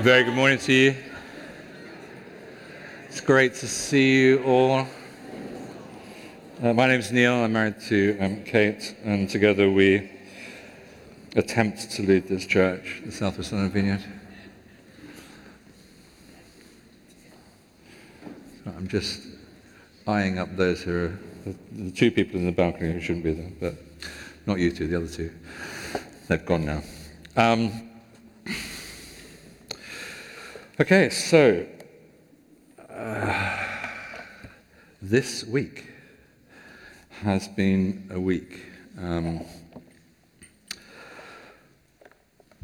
Very good morning to you. It's great to see you all. Uh, my name is Neil. I'm married to um, Kate, and together we attempt to lead this church, the Southwest London Vineyard. So I'm just eyeing up those who are the, the two people in the balcony who shouldn't be there, but not you two, the other two. They've gone now. Um, Okay, so uh, this week has been a week, um,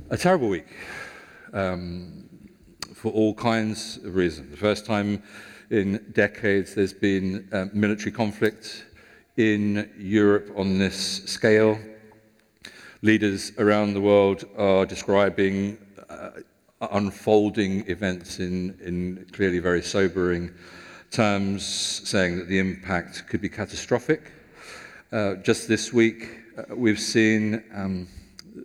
a terrible week um, for all kinds of reasons. The first time in decades there's been uh, military conflict in Europe on this scale. Leaders around the world are describing uh, unfolding events in, in clearly very sobering terms, saying that the impact could be catastrophic. Uh, just this week, uh, we've seen um,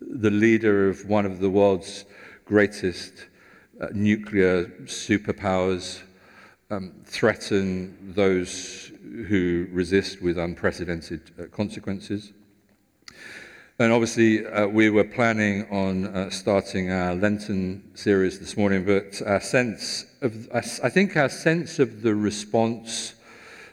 the leader of one of the world's greatest uh, nuclear superpowers um, threaten those who resist with unprecedented uh, consequences. And obviously, uh, we were planning on uh, starting our Lenten series this morning, but our sense of, I think our sense of the response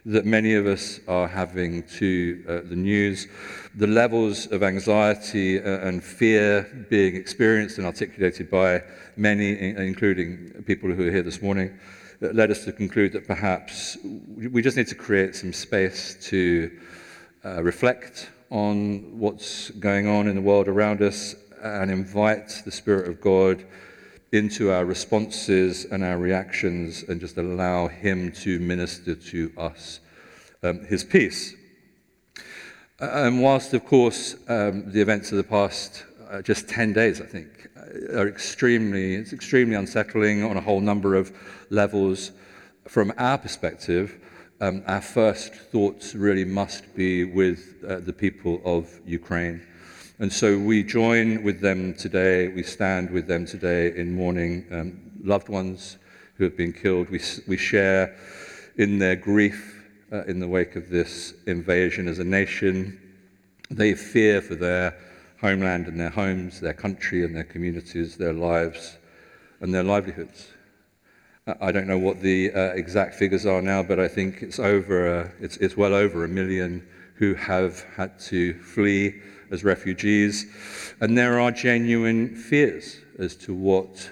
that many of us are having to uh, the news, the levels of anxiety uh, and fear being experienced and articulated by many, including people who are here this morning, led us to conclude that perhaps we just need to create some space to uh, reflect on what's going on in the world around us and invite the Spirit of God into our responses and our reactions and just allow Him to minister to us um, His peace. And whilst, of course, um, the events of the past uh, just 10 days, I think, uh, are extremely, it's extremely unsettling on a whole number of levels from our perspective, um, our first thoughts really must be with uh, the people of Ukraine. And so we join with them today, we stand with them today in mourning um, loved ones who have been killed. We, we share in their grief uh, in the wake of this invasion as a nation. They fear for their homeland and their homes, their country and their communities, their lives and their livelihoods. I don't know what the uh, exact figures are now, but I think it's over, it's, it's well over a million who have had to flee as refugees. And there are genuine fears as to what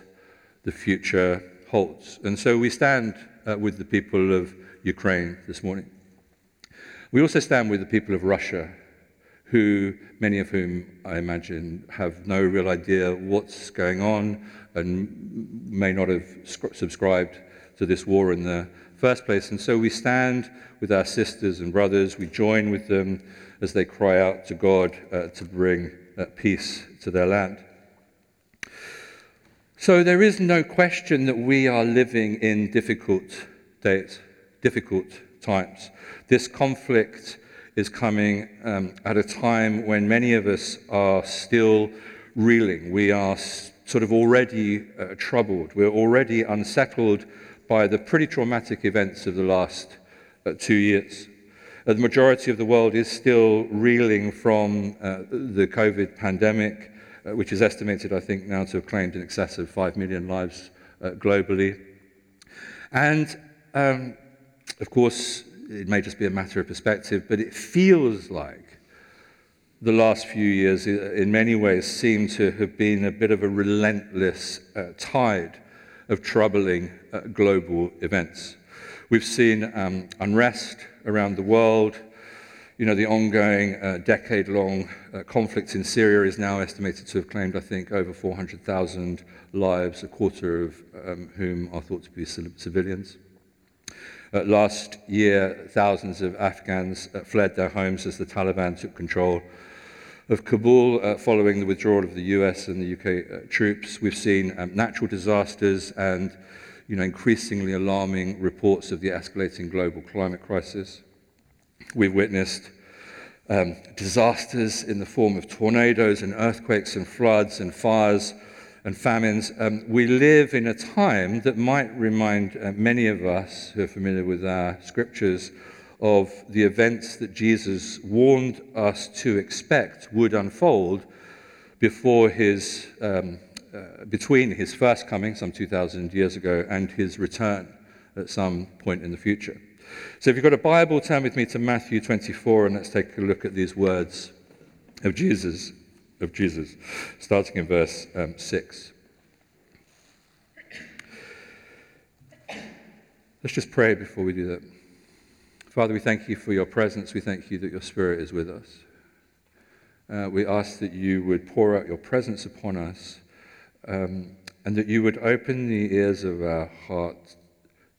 the future holds. And so we stand uh, with the people of Ukraine this morning. We also stand with the people of Russia, who, many of whom I imagine, have no real idea what's going on and may not have subscribed to this war in the first place. And so we stand with our sisters and brothers, we join with them as they cry out to God uh, to bring uh, peace to their land. So there is no question that we are living in difficult days, difficult times. This conflict is coming um, at a time when many of us are still reeling. We are sort of already uh, troubled. We're already unsettled by the pretty traumatic events of the last uh, two years. Uh, the majority of the world is still reeling from uh, the COVID pandemic, uh, which is estimated, I think, now to have claimed in excess of 5 million lives uh, globally. And, um, of course, it may just be a matter of perspective, but it feels like the last few years, in many ways, seem to have been a bit of a relentless uh, tide of troubling uh, global events. We've seen um, unrest around the world. You know, the ongoing uh, decade long uh, conflict in Syria is now estimated to have claimed, I think, over 400,000 lives, a quarter of um, whom are thought to be civilians. Last year, thousands of Afghans uh, fled their homes as the Taliban took control of Kabul uh, following the withdrawal of the US and the UK uh, troops. We've seen um, natural disasters and you know, increasingly alarming reports of the escalating global climate crisis. We've witnessed um, disasters in the form of tornadoes and earthquakes and floods and fires and famines. Um, we live in a time that might remind uh, many of us who are familiar with our scriptures of the events that Jesus warned us to expect would unfold before his, um, uh, between his first coming some 2,000 years ago and his return at some point in the future. So if you've got a Bible, turn with me to Matthew 24 and let's take a look at these words of Jesus of Jesus, starting in verse um, 6. Let's just pray before we do that. Father, we thank you for your presence. We thank you that your Spirit is with us. Uh, we ask that you would pour out your presence upon us um, and that you would open the ears of our heart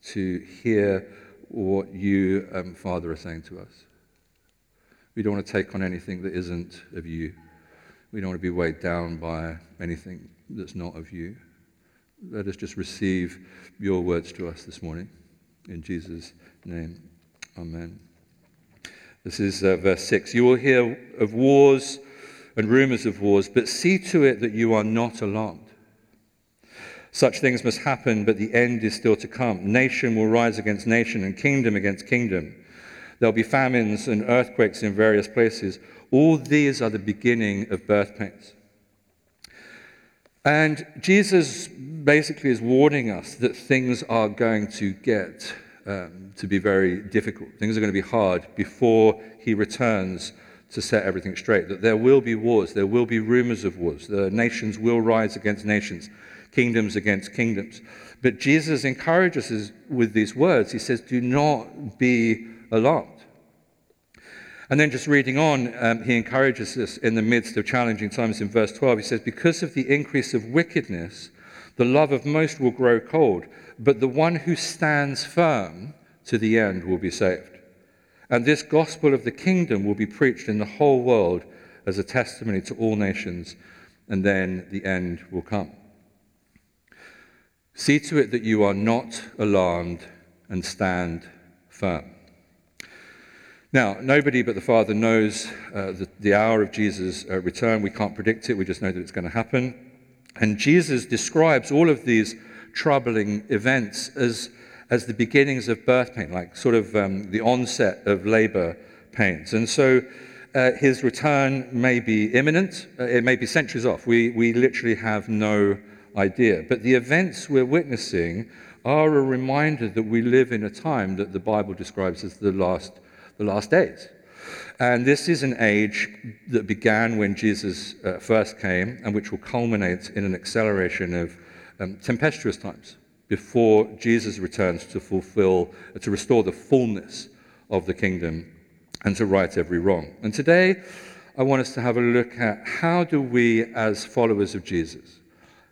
to hear what you, um, Father, are saying to us. We don't want to take on anything that isn't of you. We don't want to be weighed down by anything that's not of you. Let us just receive your words to us this morning. In Jesus' name, amen. This is uh, verse 6. You will hear of wars and rumors of wars, but see to it that you are not alarmed. Such things must happen, but the end is still to come. Nation will rise against nation and kingdom against kingdom. There'll be famines and earthquakes in various places. All these are the beginning of birth pains. And Jesus basically is warning us that things are going to get um, to be very difficult. Things are going to be hard before he returns to set everything straight. That there will be wars, there will be rumors of wars, the nations will rise against nations, kingdoms against kingdoms. But Jesus encourages us with these words. He says, Do not be alarmed. And then just reading on, um, he encourages us in the midst of challenging times in verse 12. He says, Because of the increase of wickedness, the love of most will grow cold, but the one who stands firm to the end will be saved. And this gospel of the kingdom will be preached in the whole world as a testimony to all nations, and then the end will come. See to it that you are not alarmed and stand firm. Now, nobody but the Father knows uh, the, the, hour of Jesus' uh, return. We can't predict it, we just know that it's going to happen. And Jesus describes all of these troubling events as, as the beginnings of birth pain, like sort of um, the onset of labor pains. And so uh, his return may be imminent, uh, it may be centuries off. We, we literally have no idea. But the events we're witnessing are a reminder that we live in a time that the Bible describes as the last the last days. And this is an age that began when Jesus uh, first came and which will culminate in an acceleration of um, tempestuous times before Jesus returns to fulfill, uh, to restore the fullness of the kingdom and to right every wrong. And today, I want us to have a look at how do we, as followers of Jesus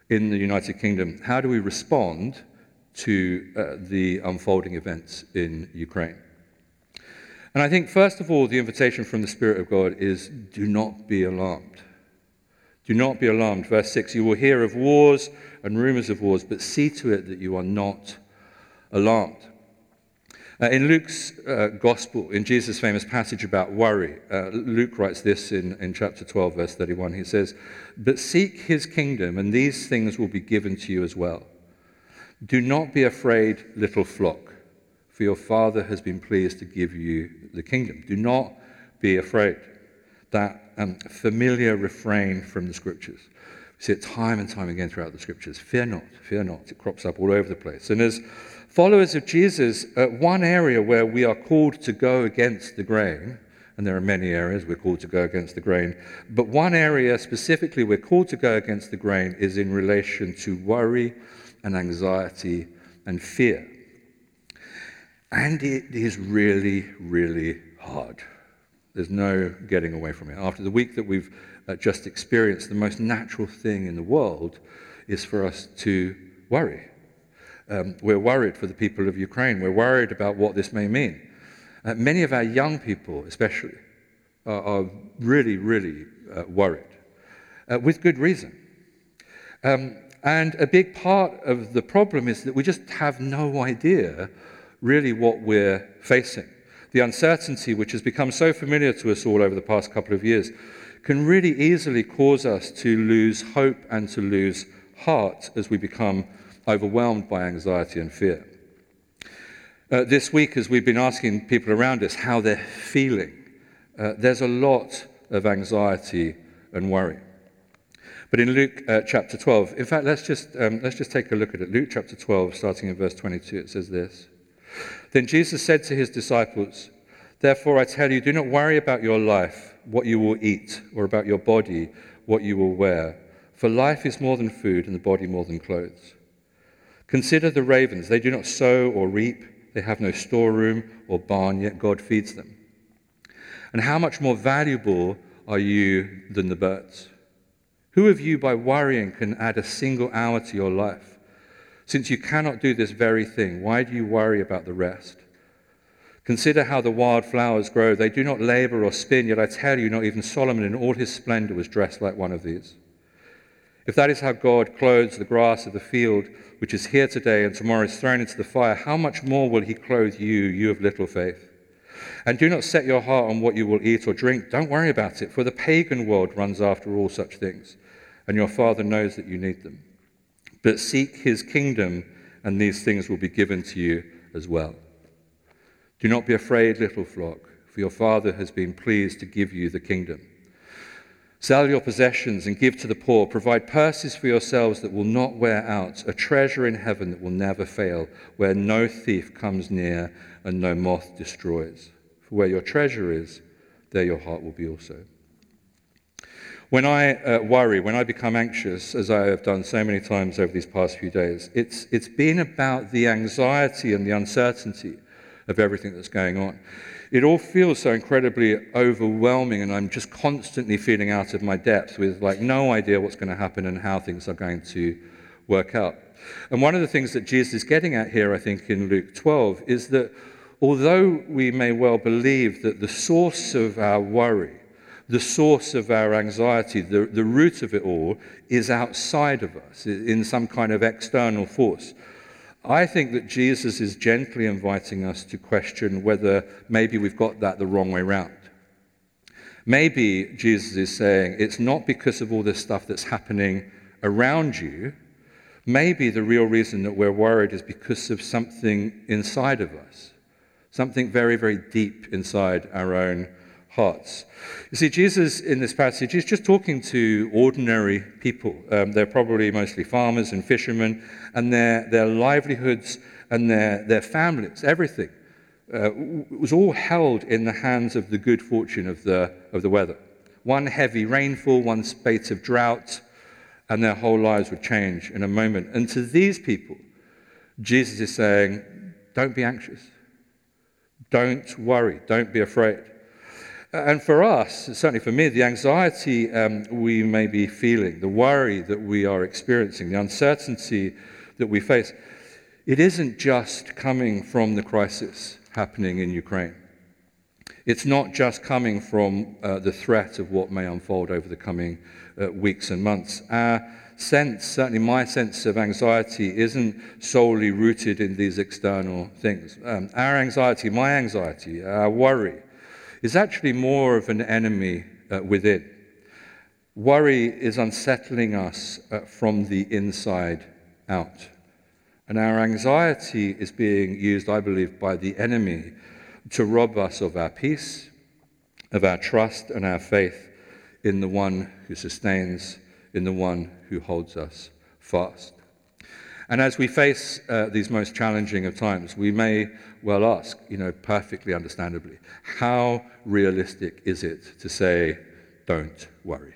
in the United Kingdom, how do we respond to uh, the unfolding events in Ukraine? And I think, first of all, the invitation from the Spirit of God is do not be alarmed. Do not be alarmed. Verse 6 You will hear of wars and rumors of wars, but see to it that you are not alarmed. Uh, in Luke's uh, gospel, in Jesus' famous passage about worry, uh, Luke writes this in, in chapter 12, verse 31. He says, But seek his kingdom, and these things will be given to you as well. Do not be afraid, little flock for your Father has been pleased to give you the kingdom. Do not be afraid. That um, familiar refrain from the scriptures. We see it time and time again throughout the scriptures. Fear not, fear not. It crops up all over the place. And as followers of Jesus, uh, one area where we are called to go against the grain, and there are many areas we're called to go against the grain, but one area specifically we're called to go against the grain is in relation to worry and anxiety and fear. And it is really, really hard. There's no getting away from it. After the week that we've uh, just experienced, the most natural thing in the world is for us to worry. Um, we're worried for the people of Ukraine. We're worried about what this may mean. Uh, many of our young people, especially, are, are really, really uh, worried, uh, with good reason. Um, and a big part of the problem is that we just have no idea really what we're facing. The uncertainty, which has become so familiar to us all over the past couple of years, can really easily cause us to lose hope and to lose heart as we become overwhelmed by anxiety and fear. Uh, this week, as we've been asking people around us how they're feeling, uh, there's a lot of anxiety and worry. But in Luke uh, chapter 12, in fact, let's just, um, let's just take a look at it. Luke chapter 12, starting in verse 22, it says this Then Jesus said to his disciples, Therefore I tell you, do not worry about your life, what you will eat, or about your body, what you will wear. For life is more than food, and the body more than clothes. Consider the ravens. They do not sow or reap, they have no storeroom or barn, yet God feeds them. And how much more valuable are you than the birds? Who of you, by worrying, can add a single hour to your life? Since you cannot do this very thing, why do you worry about the rest? Consider how the wild flowers grow. They do not labor or spin, yet I tell you, not even Solomon in all his splendor was dressed like one of these. If that is how God clothes the grass of the field, which is here today and tomorrow is thrown into the fire, how much more will he clothe you, you of little faith? And do not set your heart on what you will eat or drink. Don't worry about it, for the pagan world runs after all such things and your Father knows that you need them. But seek his kingdom, and these things will be given to you as well. Do not be afraid, little flock, for your Father has been pleased to give you the kingdom. Sell your possessions and give to the poor. Provide purses for yourselves that will not wear out, a treasure in heaven that will never fail, where no thief comes near and no moth destroys. For where your treasure is, there your heart will be also. When I uh, worry, when I become anxious, as I have done so many times over these past few days, it's, it's been about the anxiety and the uncertainty of everything that's going on. It all feels so incredibly overwhelming, and I'm just constantly feeling out of my depth with like no idea what's going to happen and how things are going to work out. And one of the things that Jesus is getting at here, I think, in Luke 12, is that although we may well believe that the source of our worry the source of our anxiety, the, the root of it all, is outside of us, in some kind of external force. I think that Jesus is gently inviting us to question whether maybe we've got that the wrong way round. Maybe Jesus is saying it's not because of all this stuff that's happening around you. Maybe the real reason that we're worried is because of something inside of us, something very, very deep inside our own hearts. You see, Jesus in this passage is just talking to ordinary people. Um, they're probably mostly farmers and fishermen, and their, their livelihoods and their, their families, everything, uh, was all held in the hands of the good fortune of the, of the weather. One heavy rainfall, one spate of drought, and their whole lives would change in a moment. And to these people, Jesus is saying, Don't be anxious. Don't worry. Don't be afraid. And for us, certainly for me, the anxiety um, we may be feeling, the worry that we are experiencing, the uncertainty that we face, it isn't just coming from the crisis happening in Ukraine. It's not just coming from uh, the threat of what may unfold over the coming uh, weeks and months. Our sense, certainly my sense of anxiety, isn't solely rooted in these external things. Um, our anxiety, my anxiety, our worry, is actually more of an enemy uh, within. Worry is unsettling us uh, from the inside out. And our anxiety is being used, I believe, by the enemy to rob us of our peace, of our trust, and our faith in the one who sustains, in the one who holds us fast. And as we face uh, these most challenging of times, we may well ask, you know, perfectly understandably, how realistic is it to say, don't worry?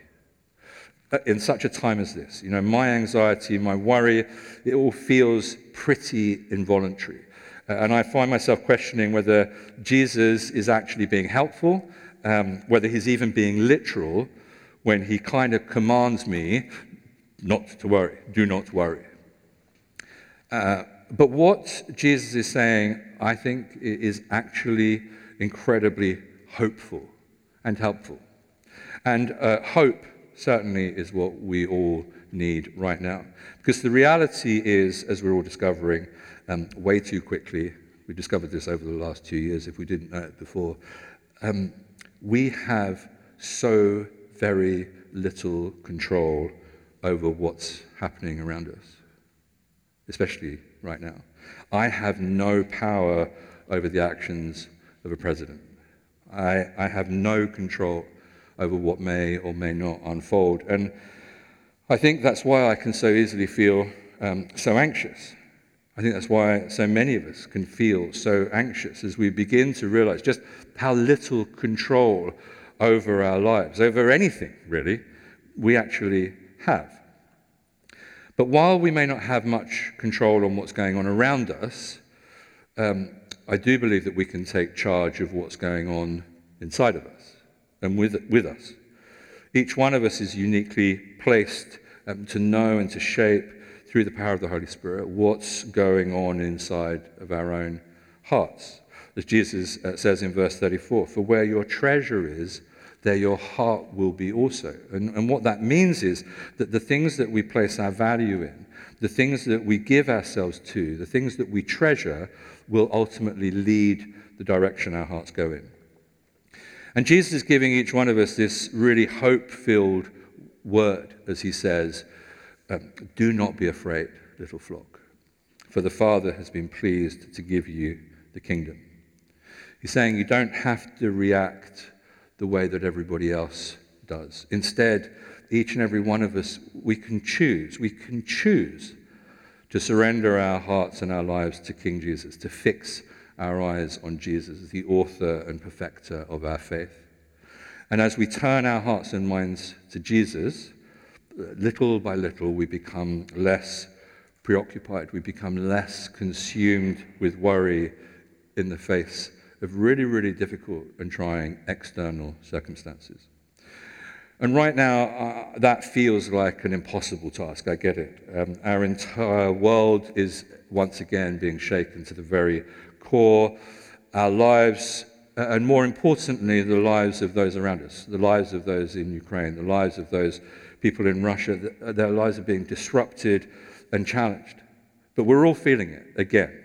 Uh, in such a time as this, you know, my anxiety, my worry, it all feels pretty involuntary. Uh, and I find myself questioning whether Jesus is actually being helpful, um, whether he's even being literal when he kind of commands me not to worry, do not worry. Uh, but what Jesus is saying, I think, is actually incredibly hopeful and helpful. And uh, hope certainly is what we all need right now. Because the reality is, as we're all discovering um, way too quickly, we discovered this over the last two years if we didn't know it before, um, we have so very little control over what's happening around us, especially right now. I have no power over the actions of a president. I, I have no control over what may or may not unfold. And I think that's why I can so easily feel um, so anxious. I think that's why so many of us can feel so anxious as we begin to realize just how little control over our lives, over anything really, we actually have. But while we may not have much control on what's going on around us, um, I do believe that we can take charge of what's going on inside of us and with, with us. Each one of us is uniquely placed um, to know and to shape through the power of the Holy Spirit what's going on inside of our own hearts. As Jesus uh, says in verse 34 For where your treasure is, there your heart will be also. And, and what that means is that the things that we place our value in, the things that we give ourselves to, the things that we treasure, will ultimately lead the direction our hearts go in. And Jesus is giving each one of us this really hope filled word as he says, um, Do not be afraid, little flock, for the Father has been pleased to give you the kingdom. He's saying you don't have to react the way that everybody else does. Instead, each and every one of us, we can choose, we can choose to surrender our hearts and our lives to King Jesus, to fix our eyes on Jesus, the author and perfecter of our faith. And as we turn our hearts and minds to Jesus, little by little we become less preoccupied, we become less consumed with worry in the face of really, really difficult and trying external circumstances. And right now, uh, that feels like an impossible task. I get it. Um, our entire world is once again being shaken to the very core. Our lives, uh, and more importantly, the lives of those around us, the lives of those in Ukraine, the lives of those people in Russia, their lives are being disrupted and challenged. But we're all feeling it again.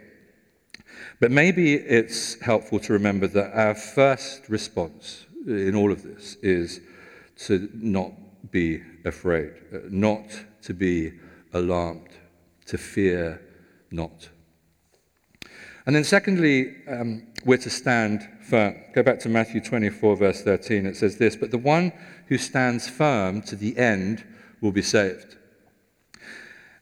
But maybe it's helpful to remember that our first response in all of this is to not be afraid, uh, not to be alarmed, to fear not. And then, secondly, um, we're to stand firm. Go back to Matthew 24, verse 13. It says this But the one who stands firm to the end will be saved.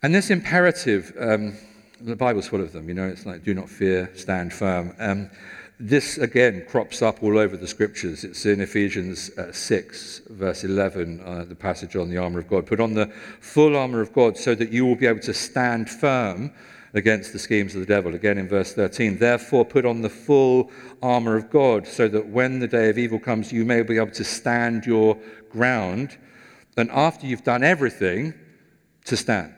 And this imperative, um, the Bible's full of them, you know, it's like, do not fear, stand firm. Um, this again crops up all over the scriptures. It's in Ephesians uh, 6, verse 11, uh, the passage on the armor of God. Put on the full armor of God so that you will be able to stand firm against the schemes of the devil. Again in verse 13, therefore put on the full armor of God so that when the day of evil comes, you may be able to stand your ground. And after you've done everything, to stand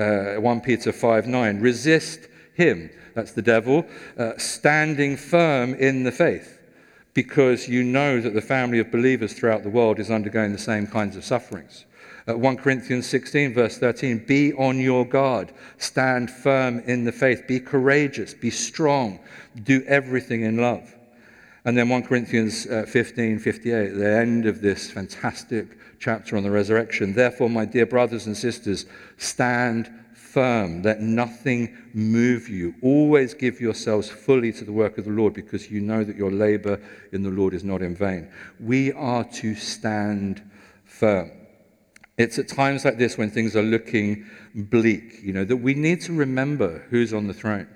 uh, 1 Peter 5 9. Resist him, that's the devil, uh, standing firm in the faith, because you know that the family of believers throughout the world is undergoing the same kinds of sufferings. Uh, 1 Corinthians 16, verse 13 Be on your guard, stand firm in the faith, be courageous, be strong, do everything in love. And then 1 Corinthians uh, 15, 58, the end of this fantastic chapter on the resurrection. Therefore, my dear brothers and sisters, stand firm. Let nothing move you. Always give yourselves fully to the work of the Lord because you know that your labor in the Lord is not in vain. We are to stand firm. It's at times like this when things are looking bleak, you know, that we need to remember who's on the throne.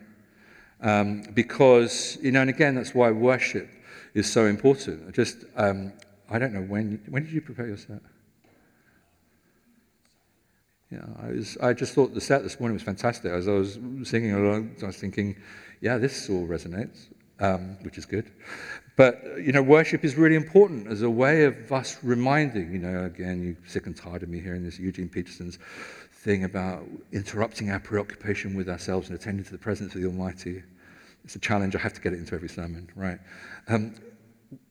Um, because, you know, and again, that's why worship is so important. I Just, um, I don't know, when, when did you prepare yourself? Yeah, I, was, I just thought the set this morning was fantastic. As I was singing along, I was thinking, yeah, this all resonates, um, which is good. But, you know, worship is really important as a way of us reminding, you know, again, you sick and tired of me hearing this Eugene Peterson's thing about interrupting our preoccupation with ourselves and attending to the presence of the Almighty. It's a challenge. I have to get it into every sermon, right? Um,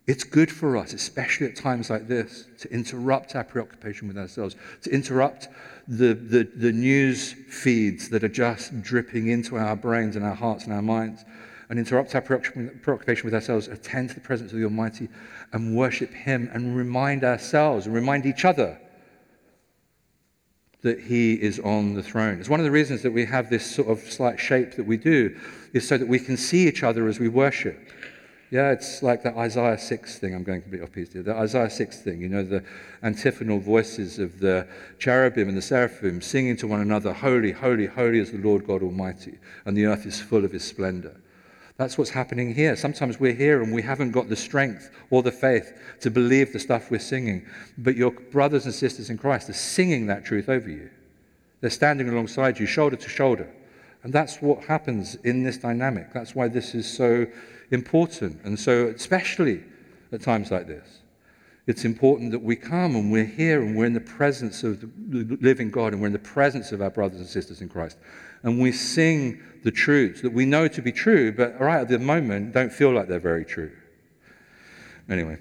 it's good for us, especially at times like this, to interrupt our preoccupation with ourselves, to interrupt the, the, the news feeds that are just dripping into our brains and our hearts and our minds, and interrupt our preoccupation with ourselves, attend to the presence of the Almighty, and worship Him, and remind ourselves and remind each other that he is on the throne. It's one of the reasons that we have this sort of slight shape that we do, is so that we can see each other as we worship. Yeah, it's like that Isaiah 6 thing. I'm going to be off piece here. The Isaiah 6 thing, you know, the antiphonal voices of the cherubim and the seraphim singing to one another, Holy, holy, holy is the Lord God Almighty, and the earth is full of his splendor. That's what's happening here. Sometimes we're here and we haven't got the strength or the faith to believe the stuff we're singing, but your brothers and sisters in Christ are singing that truth over you. They're standing alongside you, shoulder to shoulder. And that's what happens in this dynamic. That's why this is so important. And so, especially at times like this, it's important that we come and we're here and we're in the presence of the living God and we're in the presence of our brothers and sisters in Christ. And we sing the truths that we know to be true, but right at the moment don't feel like they're very true. Anyway,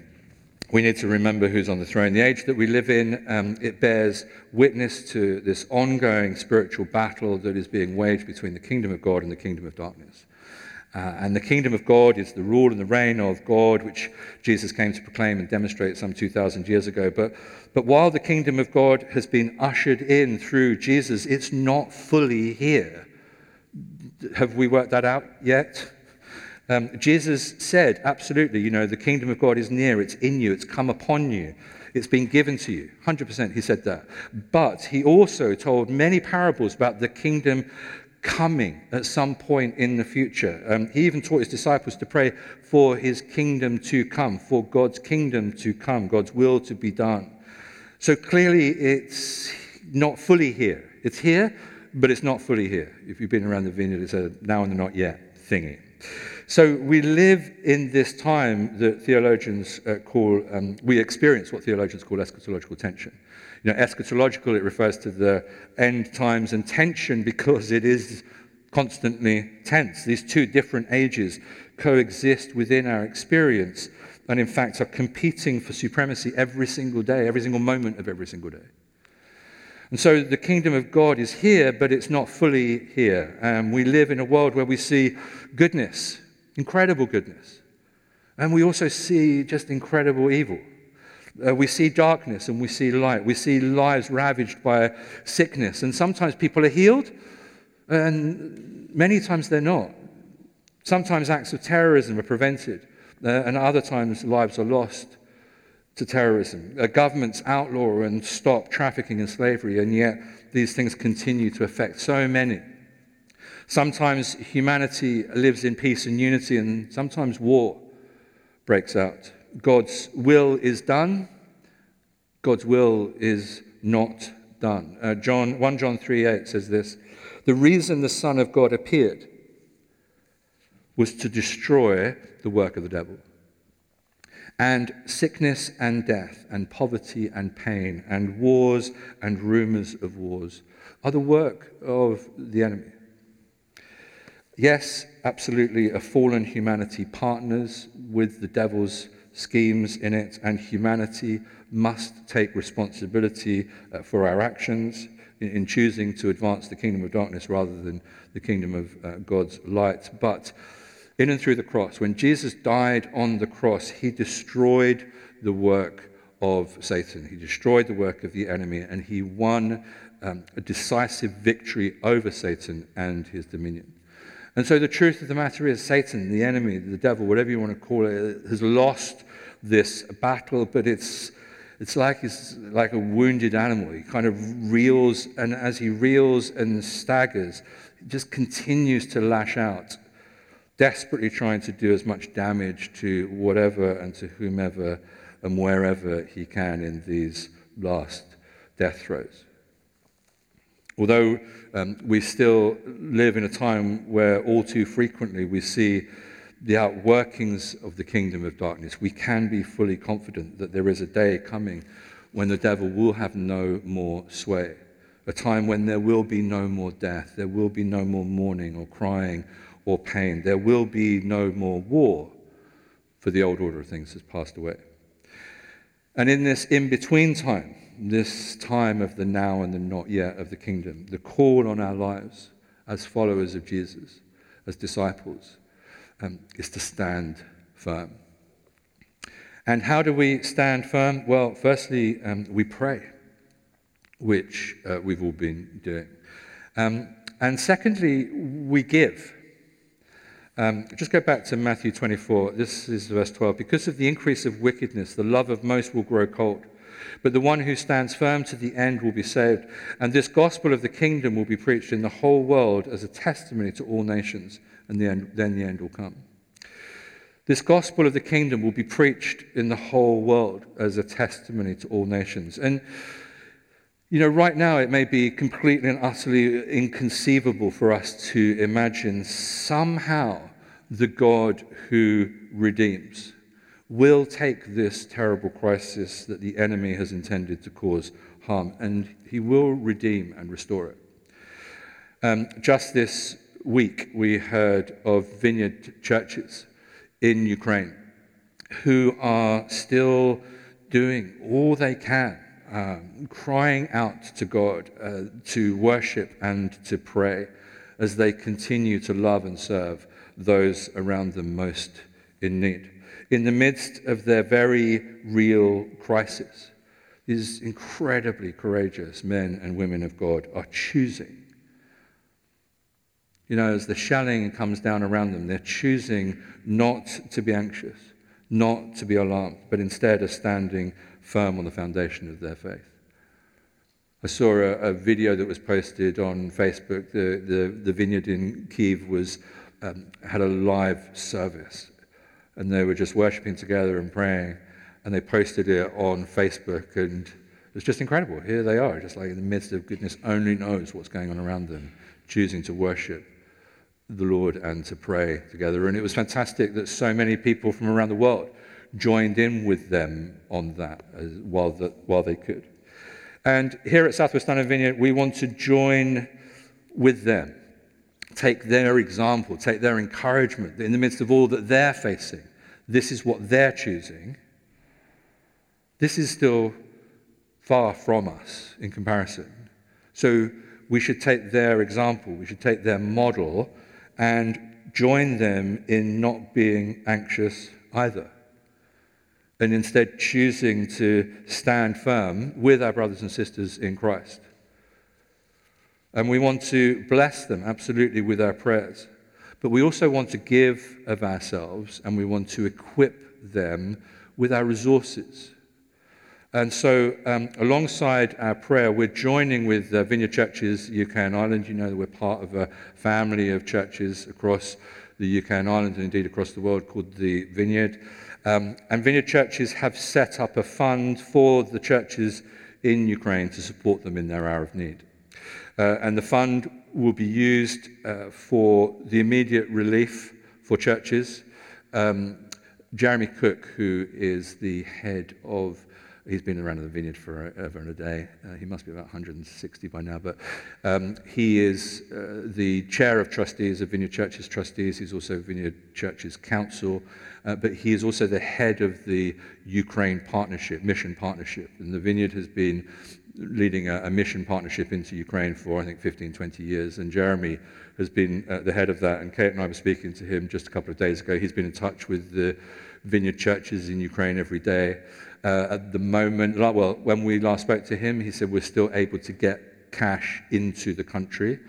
we need to remember who's on the throne. The age that we live in, um, it bears witness to this ongoing spiritual battle that is being waged between the kingdom of God and the kingdom of darkness. Uh, and the kingdom of God is the rule and the reign of God, which Jesus came to proclaim and demonstrate some 2,000 years ago. But, but while the kingdom of God has been ushered in through Jesus, it's not fully here. Have we worked that out yet? Um, Jesus said, absolutely, you know, the kingdom of God is near, it's in you, it's come upon you, it's been given to you. 100% he said that. But he also told many parables about the kingdom coming at some point in the future. Um, he even taught his disciples to pray for his kingdom to come, for God's kingdom to come, God's will to be done. So clearly, it's not fully here. It's here, but it's not fully here. If you've been around the vineyard, it's a now and not yet thingy. So we live in this time that theologians uh, call, um, we experience what theologians call eschatological tension. You know, eschatological, it refers to the end times and tension because it is constantly tense. These two different ages coexist within our experience and, in fact, are competing for supremacy every single day, every single moment of every single day. And so the kingdom of God is here, but it's not fully here. Um, we live in a world where we see goodness, incredible goodness. And we also see just incredible evil. Uh, we see darkness and we see light. We see lives ravaged by sickness. And sometimes people are healed, and many times they're not. Sometimes acts of terrorism are prevented, uh, and other times lives are lost to terrorism. Uh, governments outlaw and stop trafficking and slavery, and yet these things continue to affect so many. Sometimes humanity lives in peace and unity, and sometimes war breaks out. God's will is done, God's will is not done. Uh, John, 1 John 3 8 says this The reason the Son of God appeared was to destroy the work of the devil. And sickness and death, and poverty and pain, and wars and rumors of wars are the work of the enemy. Yes, absolutely, a fallen humanity partners with the devil's schemes in it, and humanity must take responsibility uh, for our actions in, in, choosing to advance the kingdom of darkness rather than the kingdom of uh, God's light. But in and through the cross, when Jesus died on the cross, he destroyed the work of Satan. He destroyed the work of the enemy, and he won um, a decisive victory over Satan and his dominion. And so the truth of the matter is, Satan, the enemy, the devil, whatever you want to call it, has lost this battle, but it's, it's like he's like a wounded animal. He kind of reels, and as he reels and staggers, he just continues to lash out, desperately trying to do as much damage to whatever and to whomever and wherever he can in these last death throes. Although um, we still live in a time where all too frequently we see the outworkings of the kingdom of darkness, we can be fully confident that there is a day coming when the devil will have no more sway. A time when there will be no more death, there will be no more mourning or crying or pain, there will be no more war, for the old order of things has passed away. And in this in between time, this time of the now and the not yet of the kingdom, the call on our lives as followers of Jesus, as disciples, um, is to stand firm. And how do we stand firm? Well, firstly, um, we pray. which uh, we've all been doing. Um, and secondly, we give. Um, just go back to Matthew 24. This is verse 12. Because of the increase of wickedness, the love of most will grow cold. But the one who stands firm to the end will be saved. And this gospel of the kingdom will be preached in the whole world as a testimony to all nations, and the end, then the end will come. This gospel of the kingdom will be preached in the whole world as a testimony to all nations. And, you know, right now it may be completely and utterly inconceivable for us to imagine somehow the God who redeems will take this terrible crisis that the enemy has intended to cause harm and he will redeem and restore it. Um, just this week, we heard of vineyard churches in Ukraine who are still doing all they can, um, crying out to God uh, to worship and to pray as they continue to love and serve those around them most in need. In the midst of their very real crisis, these incredibly courageous men and women of God are choosing you know, as the shelling comes down around them, they're choosing not to be anxious, not to be alarmed, but instead are standing firm on the foundation of their faith. I saw a, a video that was posted on Facebook. The, the, the vineyard in Kiev was, um, had a live service, and they were just worshiping together and praying, and they posted it on Facebook, and it was just incredible. Here they are, just like in the midst of goodness only knows what's going on around them, choosing to worship the Lord and to pray together. And it was fantastic that so many people from around the world joined in with them on that while, the, while they could. And here at Southwest London Vineyard, we want to join with them, take their example, take their encouragement in the midst of all that they're facing. This is what they're choosing. This is still far from us in comparison. So we should take their example, we should take their model and join them in not being anxious either. And instead choosing to stand firm with our brothers and sisters in Christ. And we want to bless them absolutely with our prayers. But we also want to give of ourselves and we want to equip them with our resources and so, um, alongside our prayer, we're joining with uh, Vineyard Churches UK and Ireland. You know that we're part of a family of churches across the UK and Ireland, and indeed across the world, called the Vineyard. Um, and Vineyard Churches have set up a fund for the churches in Ukraine to support them in their hour of need. Uh, and the fund will be used uh, for the immediate relief for churches. Um, Jeremy Cook, who is the head of He's been around the vineyard for over a day. Uh, he must be about 160 by now. But um, he is uh, the chair of trustees of Vineyard Churches Trustees. He's also Vineyard Churches Council. Uh, but he is also the head of the Ukraine Partnership, Mission Partnership. And the Vineyard has been leading a, a mission partnership into Ukraine for, I think, 15, 20 years. And Jeremy has been uh, the head of that. And Kate and I were speaking to him just a couple of days ago. He's been in touch with the Vineyard churches in Ukraine every day. Uh, at the moment, well, when we last spoke to him, he said we're still able to get cash into the country.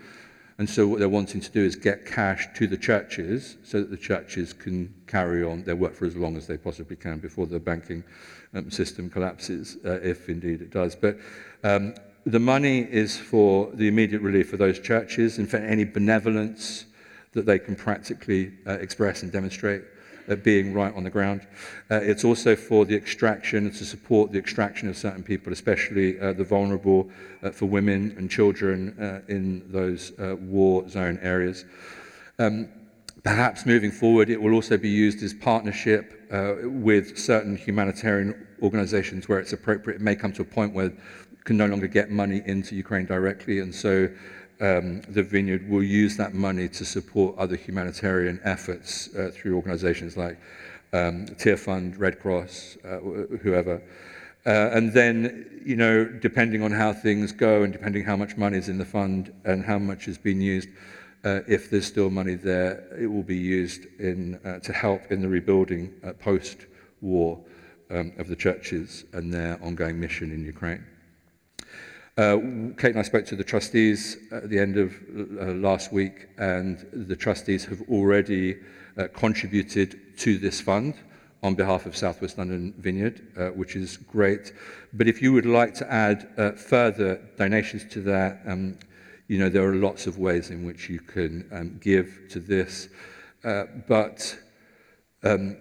And so what they're wanting to do is get cash to the churches so that the churches can carry on their work for as long as they possibly can before the banking um, system collapses, uh, if indeed it does. But um, the money is for the immediate relief of those churches and for any benevolence that they can practically uh, express and demonstrate uh, being right on the ground. Uh, it's also for the extraction, to support the extraction of certain people, especially uh, the vulnerable, uh, for women and children uh, in those uh, war zone areas. Um, perhaps moving forward, it will also be used as partnership with certain humanitarian organizations where it's appropriate. It may come to a point where can no longer get money into Ukraine directly, and so um, the vineyard will use that money to support other humanitarian efforts uh, through organizations like um, Tearfund, Red Cross, uh, whoever. Uh, and then, you know, depending on how things go and depending how much money is in the fund and how much has been used, uh, if there's still money there, it will be used in, uh, to help in the rebuilding uh, post-war um, of the churches and their ongoing mission in Ukraine. Uh, Kate and I spoke to the trustees at the end of uh, last week, and the trustees have already uh, contributed to this fund on behalf of Southwest London Vineyard, uh, which is great. But if you would like to add uh, further donations to that, um, you know, there are lots of ways in which you can um, give to this. Uh, but um,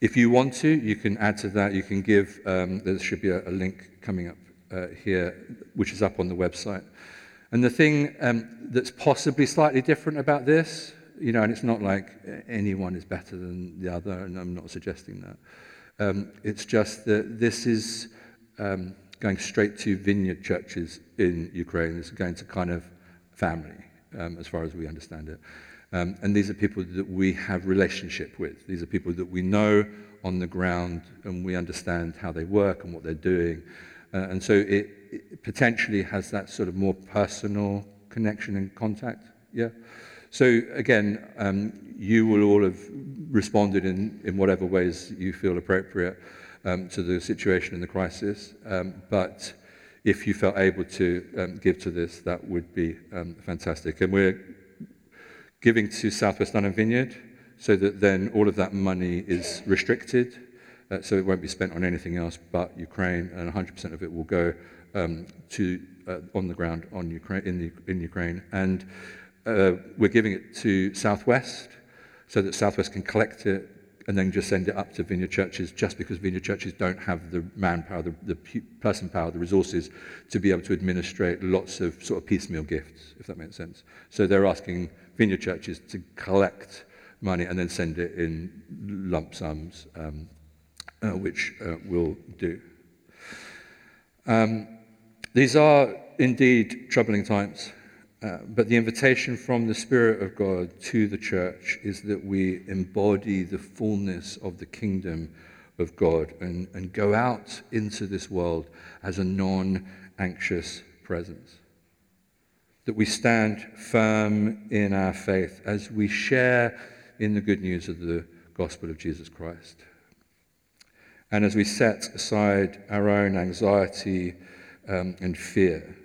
if you want to, you can add to that. You can give, um, there should be a, a link coming up uh, here, which is up on the website. And the thing um, that's possibly slightly different about this, you know, and it's not like anyone is better than the other, and I'm not suggesting that. Um, it's just that this is um, going straight to vineyard churches in Ukraine. It's going to kind of family, um, as far as we understand it. Um, and these are people that we have relationship with. These are people that we know on the ground, and we understand how they work and what they're doing. Uh, and so it, it, potentially has that sort of more personal connection and contact. Yeah. So again, um, you will all have responded in, in whatever ways you feel appropriate um, to the situation and the crisis. Um, but if you felt able to um, give to this, that would be um, fantastic. And we're giving to Southwest London Vineyard so that then all of that money is restricted uh, so it won't be spent on anything else but Ukraine, and 100% of it will go um, to uh, on the ground on Ukraine in, the, in Ukraine. And uh, we're giving it to Southwest so that Southwest can collect it and then just send it up to vineyard churches just because vineyard churches don't have the manpower, the, the person power, the resources to be able to administrate lots of sort of piecemeal gifts, if that makes sense. So they're asking vineyard churches to collect money and then send it in lump sums um, uh, which uh, we'll do. Um, these are indeed troubling times, uh, but the invitation from the Spirit of God to the church is that we embody the fullness of the kingdom of God and, and go out into this world as a non anxious presence. That we stand firm in our faith as we share in the good news of the gospel of Jesus Christ. And as we set aside our own anxiety um, and fear,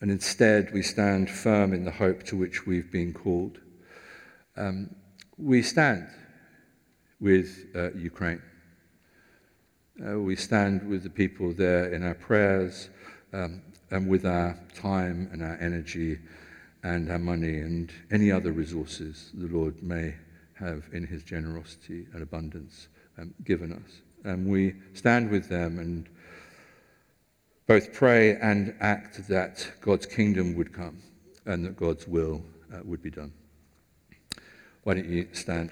and instead we stand firm in the hope to which we've been called, um, we stand with uh, Ukraine. Uh, we stand with the people there in our prayers um, and with our time and our energy and our money and any other resources the Lord may have in his generosity and abundance um, given us and we stand with them and both pray and act that God's kingdom would come and that God's will uh, would be done. Why don't you stand?